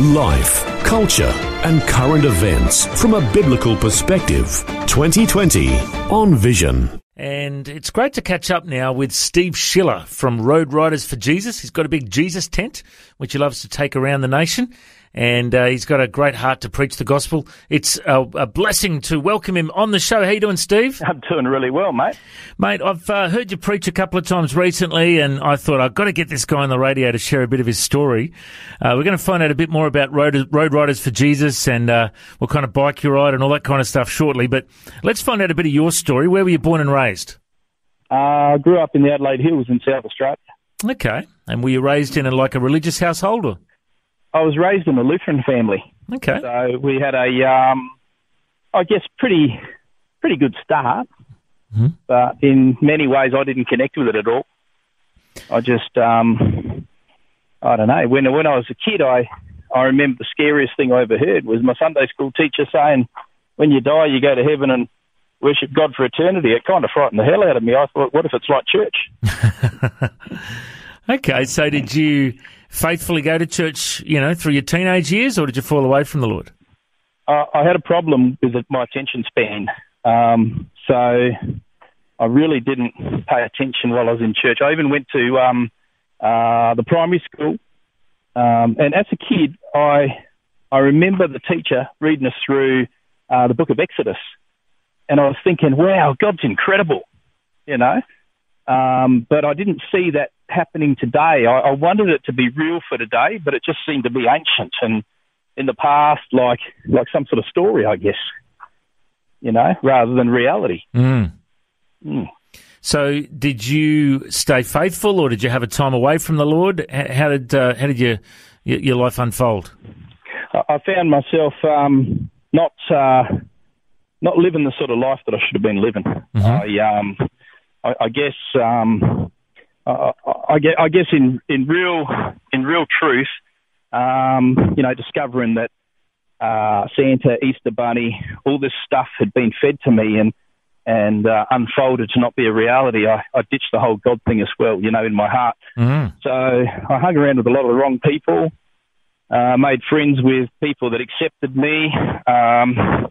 Life, culture, and current events from a biblical perspective. 2020 on Vision. And it's great to catch up now with Steve Schiller from Road Riders for Jesus. He's got a big Jesus tent, which he loves to take around the nation and uh, he's got a great heart to preach the gospel. It's a, a, blessing to welcome him on the show. How you doing, Steve? I'm doing really well, mate. Mate, I've uh, heard you preach a couple of times recently, and I thought I've got to get this guy on the radio to share a bit of his story. Uh, we're going to find out a bit more about Road, road Riders for Jesus and uh, what kind of bike you ride and all that kind of stuff shortly. But let's find out a bit of your story. Where were you born and raised? Uh, I grew up in the Adelaide Hills in South Australia. Okay. And were you raised in a, like a religious household? Or? I was raised in a Lutheran family. Okay. So we had a, um, I guess, pretty, pretty good start. Mm-hmm. But in many ways, I didn't connect with it at all. I just, um, I don't know. When when I was a kid, I I remember the scariest thing I ever heard was my Sunday school teacher saying, "When you die, you go to heaven and worship God for eternity." It kind of frightened the hell out of me. I thought, "What if it's like church?" okay, so did you? faithfully go to church, you know, through your teenage years, or did you fall away from the Lord? Uh, I had a problem with my attention span, um, so I really didn't pay attention while I was in church. I even went to um, uh, the primary school, um, and as a kid, I I remember the teacher reading us through uh, the book of Exodus, and I was thinking, "Wow, God's incredible," you know. Um, but I didn't see that happening today. I, I wanted it to be real for today, but it just seemed to be ancient and in the past, like like some sort of story, I guess. You know, rather than reality. Mm. Mm. So, did you stay faithful, or did you have a time away from the Lord? How did uh, how did your your life unfold? I found myself um, not uh, not living the sort of life that I should have been living. Mm-hmm. I, um, I, I guess um, uh, I, guess, I guess in, in real in real truth, um, you know, discovering that uh, Santa, Easter Bunny, all this stuff had been fed to me and and uh, unfolded to not be a reality. I, I ditched the whole God thing as well, you know, in my heart. Mm. So I hung around with a lot of the wrong people, uh, made friends with people that accepted me. Um,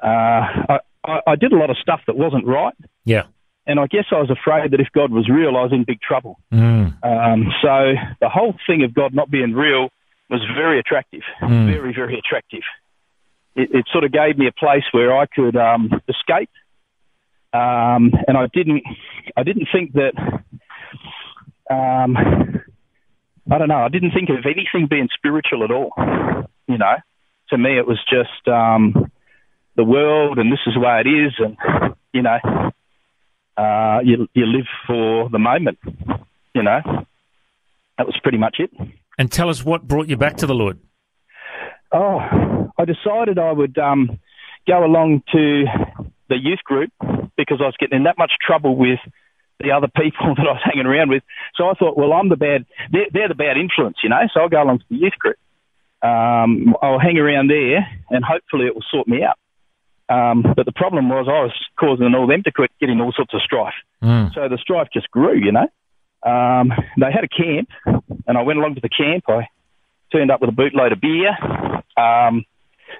uh, I, I did a lot of stuff that wasn't right. Yeah. And I guess I was afraid that if God was real, I was in big trouble. Mm. Um, so the whole thing of God not being real was very attractive, mm. very, very attractive. It, it, sort of gave me a place where I could um, escape, um, and I didn't. I didn't think that. Um, I don't know. I didn't think of anything being spiritual at all. You know, to me it was just um, the world, and this is the way it is, and you know, uh, you you live for the moment. You know, that was pretty much it. And tell us what brought you back to the Lord. Oh, I decided I would um, go along to the youth group because I was getting in that much trouble with the other people that I was hanging around with. So I thought, well, I'm the bad, they're, they're the bad influence, you know. So I'll go along to the youth group. Um, I'll hang around there, and hopefully it will sort me out. Um, but the problem was I was causing all them to quit, getting all sorts of strife. Mm. So the strife just grew, you know. Um, they had a camp, and I went along to the camp. I turned up with a bootload of beer. Um,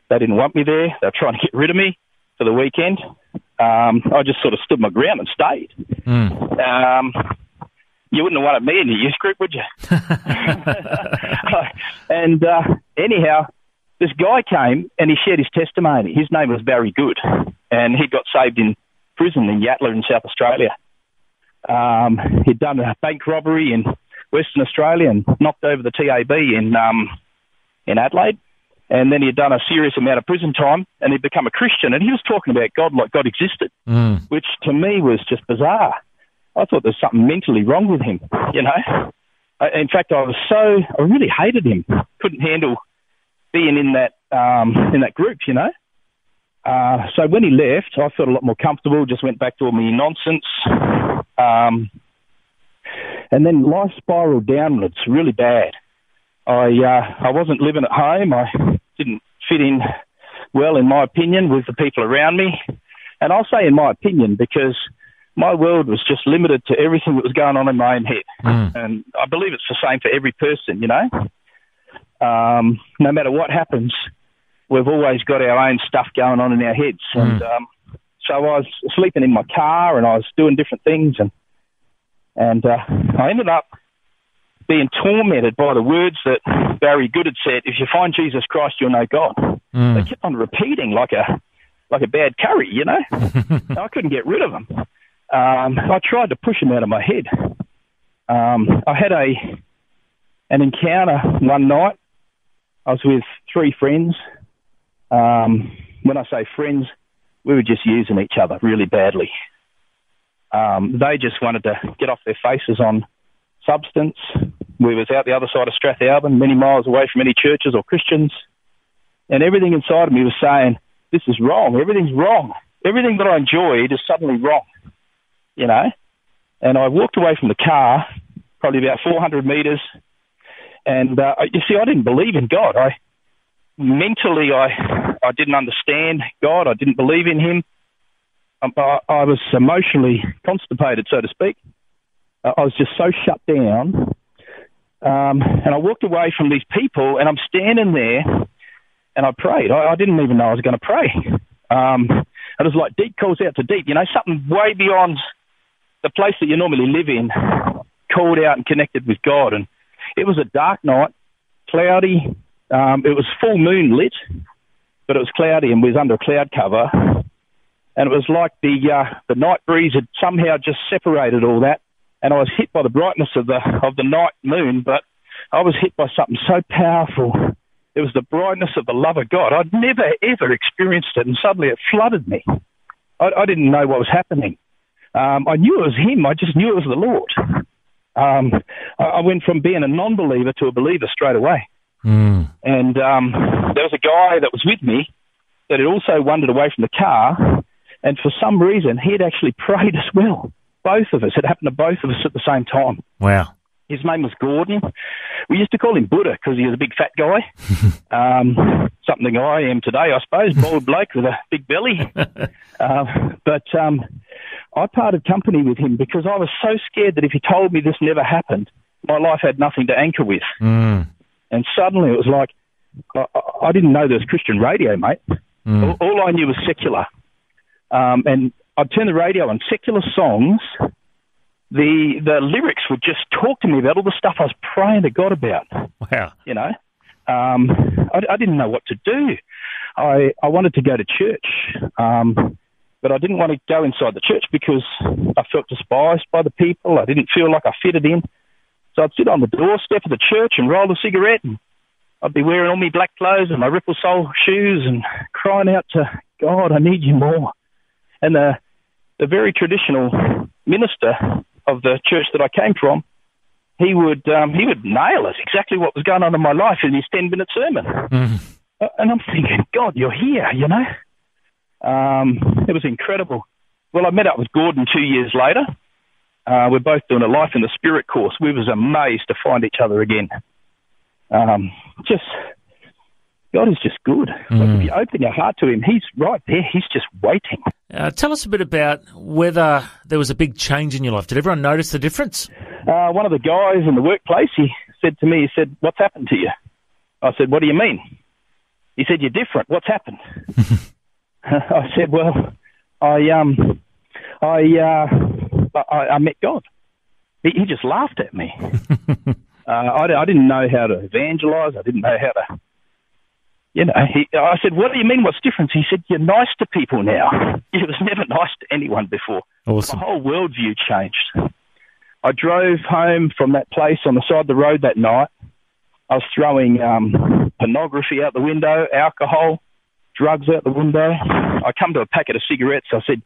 they didn't want me there. They were trying to get rid of me for the weekend. Um, I just sort of stood my ground and stayed. Mm. Um, you wouldn't have wanted me in your youth group, would you? and uh, anyhow, this guy came and he shared his testimony. His name was Barry Good, and he got saved in prison in Yatala in South Australia. Um, he'd done a bank robbery in Western Australia and knocked over the TAB in um, in Adelaide. And then he'd done a serious amount of prison time and he'd become a Christian. And he was talking about God like God existed, mm. which to me was just bizarre. I thought there's something mentally wrong with him, you know. In fact, I was so, I really hated him. Couldn't handle being in that um, in that group, you know. Uh, so when he left, I felt a lot more comfortable. Just went back to all my nonsense. Um, and then life spiraled downwards really bad. I uh, I wasn't living at home. I didn't fit in well, in my opinion, with the people around me. And I'll say in my opinion because my world was just limited to everything that was going on in my own head. Mm. And I believe it's the same for every person, you know. Um, no matter what happens, we've always got our own stuff going on in our heads. Mm. And um, so I was sleeping in my car and I was doing different things, and and uh, I ended up being tormented by the words that Barry Good had said: "If you find Jesus Christ, you'll know God." Mm. They kept on repeating like a like a bad curry, you know. I couldn't get rid of them. Um, I tried to push them out of my head. Um, I had a an encounter one night. I was with three friends. Um, when I say friends, we were just using each other really badly. Um, they just wanted to get off their faces on substance. We was out the other side of Strathalbyn, many miles away from any churches or Christians, and everything inside of me was saying, "This is wrong. Everything's wrong. Everything that I enjoyed is suddenly wrong." You know. And I walked away from the car, probably about 400 meters, and uh, you see, I didn't believe in God. I mentally, I I didn't understand God. I didn't believe in Him. Um, I, I was emotionally constipated, so to speak. Uh, I was just so shut down. Um, and I walked away from these people, and I'm standing there, and I prayed. I, I didn't even know I was going to pray. Um, it was like deep calls out to deep. You know, something way beyond the place that you normally live in called out and connected with God. And it was a dark night, cloudy. Um, it was full moon lit, but it was cloudy and was under cloud cover. And it was like the uh, the night breeze had somehow just separated all that, and I was hit by the brightness of the of the night moon. But I was hit by something so powerful. It was the brightness of the love of God. I'd never ever experienced it, and suddenly it flooded me. I, I didn't know what was happening. Um, I knew it was Him. I just knew it was the Lord. Um, I, went from being a non-believer to a believer straight away. Mm. And um, there was a guy that was with me that had also wandered away from the car, and for some reason he had actually prayed as well. Both of us. It happened to both of us at the same time. Wow. His name was Gordon. We used to call him Buddha because he was a big fat guy. um, something I am today, I suppose, bald bloke with a big belly. uh, but um, I parted company with him because I was so scared that if he told me this never happened, my life had nothing to anchor with. Mm. And suddenly it was like, I, I- didn't know there was Christian radio, mate. All, all I knew was secular. Um, and I'd turn the radio on, secular songs. The, the lyrics would just talk to me about all the stuff I was praying to God about, Wow. you know. Um, I, I didn't know what to do. I, I wanted to go to church, um, but I didn't want to go inside the church because I felt despised by the people. I didn't feel like I fitted in. So I'd sit on the doorstep of the church and roll a cigarette, and I'd be wearing all my black clothes and my Ripple Sole shoes and crying out to God, I need you more. And the, the very traditional minister of the church that I came from, he would um, he would nail us exactly what was going on in my life in his ten minute sermon. Mm. Uh, And I'm thinking, God, you're here, you know. Um, it was incredible. Well, I met up with Gordon two years later. Uh, we're both doing a Life in the Spirit course. We was amazed to find each other again. Um, just God is just good. Like if you open your heart to Him, He's right there. He's just waiting. Uh, tell us a bit about whether there was a big change in your life. Did everyone notice the difference? Uh, one of the guys in the workplace, he said to me, he said, "What's happened to you?" I said, "What do you mean?" He said, "You're different. What's happened?" I said, "Well, I um, I uh, I, I met God." He, he just laughed at me. uh, I, I didn't know how to evangelize. I didn't know how to, you know. He, I said, "What do you mean? What's different?" He said, "You're nice to people now. You was never nice to anyone before." Awesome. My whole worldview changed. I drove home from that place on the side of the road that night. I was throwing um, pornography out the window, alcohol, drugs out the window. I come to a packet of cigarettes. I said,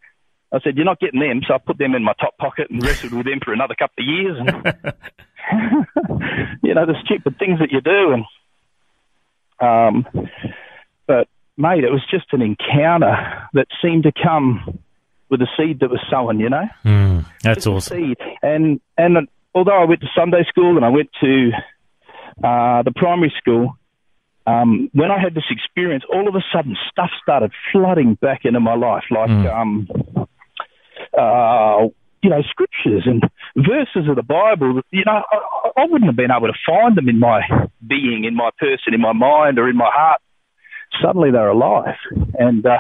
I said, you're not getting them, so I put them in my top pocket and wrestled with them for another couple of years. And you know the stupid things that you do, and um, but mate, it was just an encounter that seemed to come with a seed that was sown, you know? Mm, that's Just awesome. Seed. And, and although I went to Sunday school and I went to uh, the primary school, um, when I had this experience, all of a sudden stuff started flooding back into my life, like, um, uh, you know, scriptures and verses of the Bible. You know, I, I wouldn't have been able to find them in my being, in my person, in my mind, or in my heart. Suddenly they're alive. And, uh,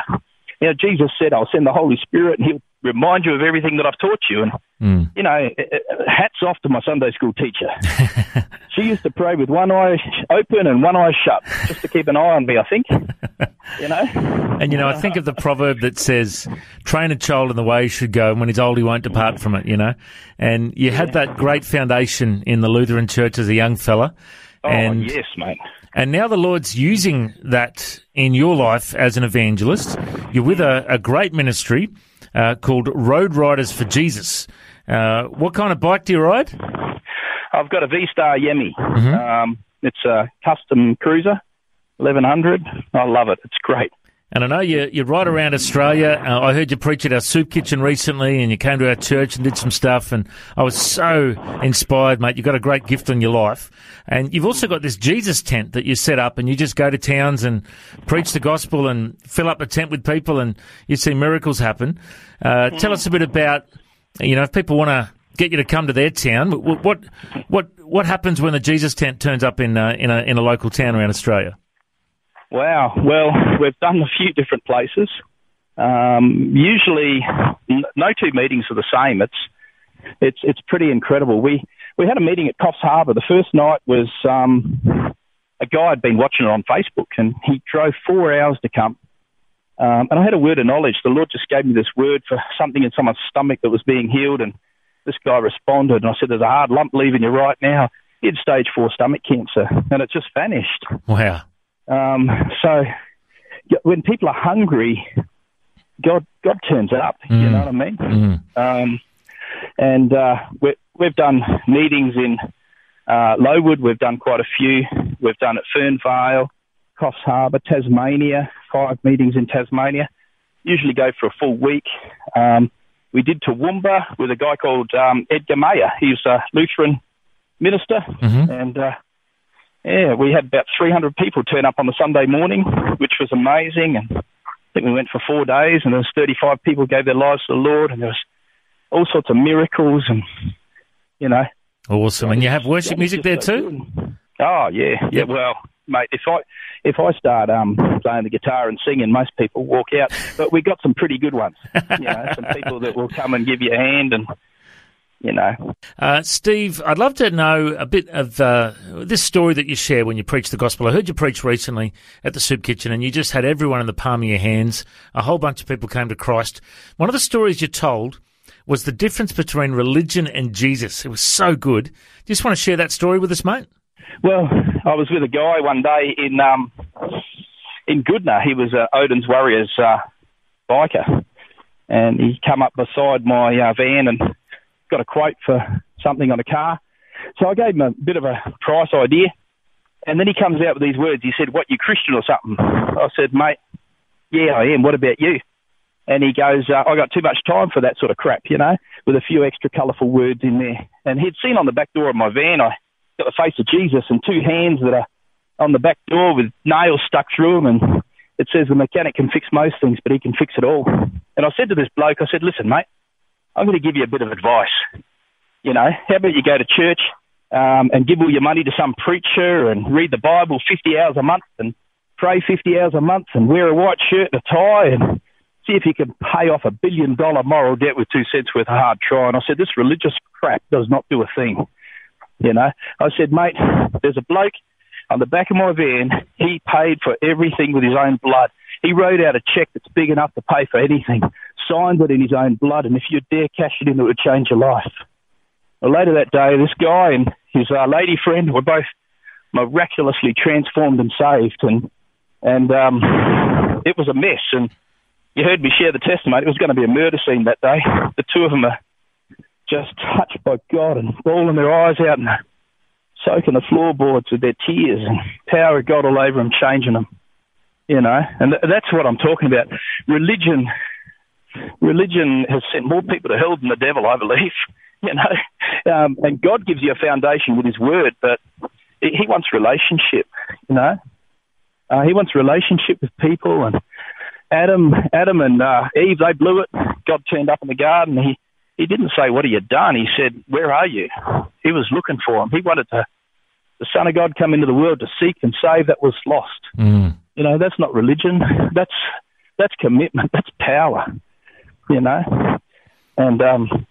you know, Jesus said, I'll send the Holy Spirit and he'll remind you of everything that I've taught you. And, Mm. you know, uh, uh, hats off to my Sunday school teacher. she used to pray with one eye open and one eye shut, just to keep an eye on me, I think. You know? And you know, I think of the proverb that says, "Train a child in the way he should go, and when he's old, he won't depart from it." You know, and you had that great foundation in the Lutheran Church as a young fella, Oh, and yes, mate. and now the Lord's using that in your life as an evangelist. You're with a, a great ministry uh, called Road Riders for Jesus. Uh, what kind of bike do you ride? I've got a V-Star Yemi. Mm-hmm. Um, it's a custom cruiser, 1100. I love it. It's great. And I know you, you ride around Australia. Uh, I heard you preach at our soup kitchen recently, and you came to our church and did some stuff. And I was so inspired, mate. You've got a great gift on your life. And you've also got this Jesus tent that you set up, and you just go to towns and preach the gospel and fill up a tent with people, and you see miracles happen. Uh, tell us a bit about, you know, if people want to get you to come to their town, what what, what happens when the Jesus tent turns up in uh, in a in a local town around Australia? Wow. Well, we've done a few different places. Um, usually, n- no two meetings are the same. It's it's it's pretty incredible. We we had a meeting at Coffs Harbour. The first night was um, a guy had been watching it on Facebook, and he drove four hours to come. Um, and I had a word of knowledge. The Lord just gave me this word for something in someone's stomach that was being healed, and this guy responded. And I said, "There's a hard lump leaving you right now." He had stage four stomach cancer, and it just vanished. Wow. Um, so when people are hungry, God God turns up. You Mm. know what I mean? Mm. Um, and uh, we, we've done meetings in uh, Lowood. We've done quite a few. We've done at Fernvale, Coffs Harbour, Tasmania. Five meetings in Tasmania. Usually go for a full week. Um, we did Toowoomba with a guy called um, Edgar Mayer. He's a Lutheran minister, Mhm. and uh, yeah, we had about 300 people turn up on the Sunday morning, which was amazing. And I think we went for four days, and there was 35 people gave their lives to the Lord, and there was all sorts of miracles, and you know. Awesome. And you have worship was music there too? Oh yeah, yeah. Well, mate, if I if I start um, playing the guitar and singing, most people walk out. But we got some pretty good ones. You know, some people that will come and give you a hand, and you know, Uh, Steve, I'd love to know a bit of uh, this story that you share when you preach the gospel. I heard you preach recently at the soup kitchen and you just had everyone in the palm of your hands. A whole bunch of people came to Christ. One of the stories you told was the difference between religion and Jesus. It was so good. Do you just want to share that story with us, mate? Well, I was with a guy one day in um, in Goodna. He was uh, Odin's Warriors uh, biker, and he come up beside my uh, van and got a quote for something on a car. So I gave him a bit of a price idea, and then he comes out with these words. He said, "What you Christian or something?" I said, "Mate, yeah, I am. What about you?" And he goes, uh, "I got too much time for that sort of crap, you know." With a few extra colourful words in there, and he'd seen on the back door of my van, I got the face of Jesus and two hands that are on the back door with nails stuck through them, and it says the mechanic can fix most things, but he can fix it all. And I said to this bloke, I said, "Listen, mate, I'm going to give you a bit of advice. You know, how about you go to church um, and give all your money to some preacher and read the Bible 50 hours a month and pray 50 hours a month and wear a white shirt and a tie and see if you can pay off a billion dollar moral debt with two cents worth of hard try. And I said, this religious crap does not do a thing. You know, I said, mate, there's a bloke on the back of my van. He paid for everything with his own blood. He wrote out a check that's big enough to pay for anything, signed it in his own blood, and if you dare cash it in, it would change your life. Well, later that day, this guy and his uh, lady friend were both miraculously transformed and saved, and and um, it was a mess. And you heard me share the testimony. It was going to be a murder scene that day. The two of them are just touched by God and bawling their eyes out and soaking the floorboards with their tears and power of God all over them, changing them. You know, and th- that's what I'm talking about. Religion, religion has sent more people to hell than the devil, I believe. You know, um, and God gives you a foundation with His Word, but He wants relationship. You know, uh, He wants relationship with people. And Adam, Adam and uh, Eve, they blew it. God turned up in the garden. He He didn't say, "What have you done?" He said, "Where are you?" He was looking for him. He wanted to the Son of God come into the world to seek and save that was lost. Mm. You know, that's not religion. That's that's commitment. That's power. You know, and um,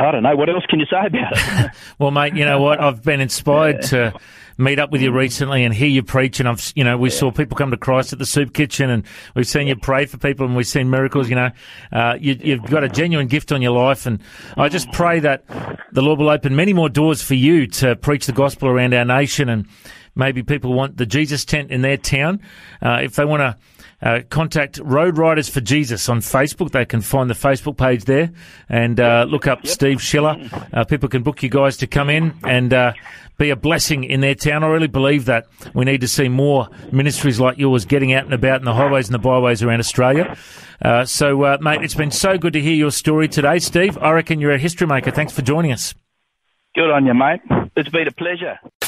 I don't know what else can you say about it. Well, mate, you know what? I've been inspired to meet up with you recently and hear you preach. And I've, you know, we saw people come to Christ at the soup kitchen, and we've seen you pray for people, and we've seen miracles. You know, uh, you, you've got a genuine gift on your life, and I just pray that the Lord will open many more doors for you to preach the gospel around our nation, and maybe people want the Jesus tent in their town. Uh, if they want to. Uh, contact Road Riders for Jesus on Facebook. They can find the Facebook page there and uh, look up Steve Schiller. Uh, people can book you guys to come in and uh, be a blessing in their town. I really believe that we need to see more ministries like yours getting out and about in the highways and the byways around Australia. Uh, so, uh, mate, it's been so good to hear your story today, Steve. I reckon you're a history maker. Thanks for joining us. Good on you, mate. It's been a pleasure.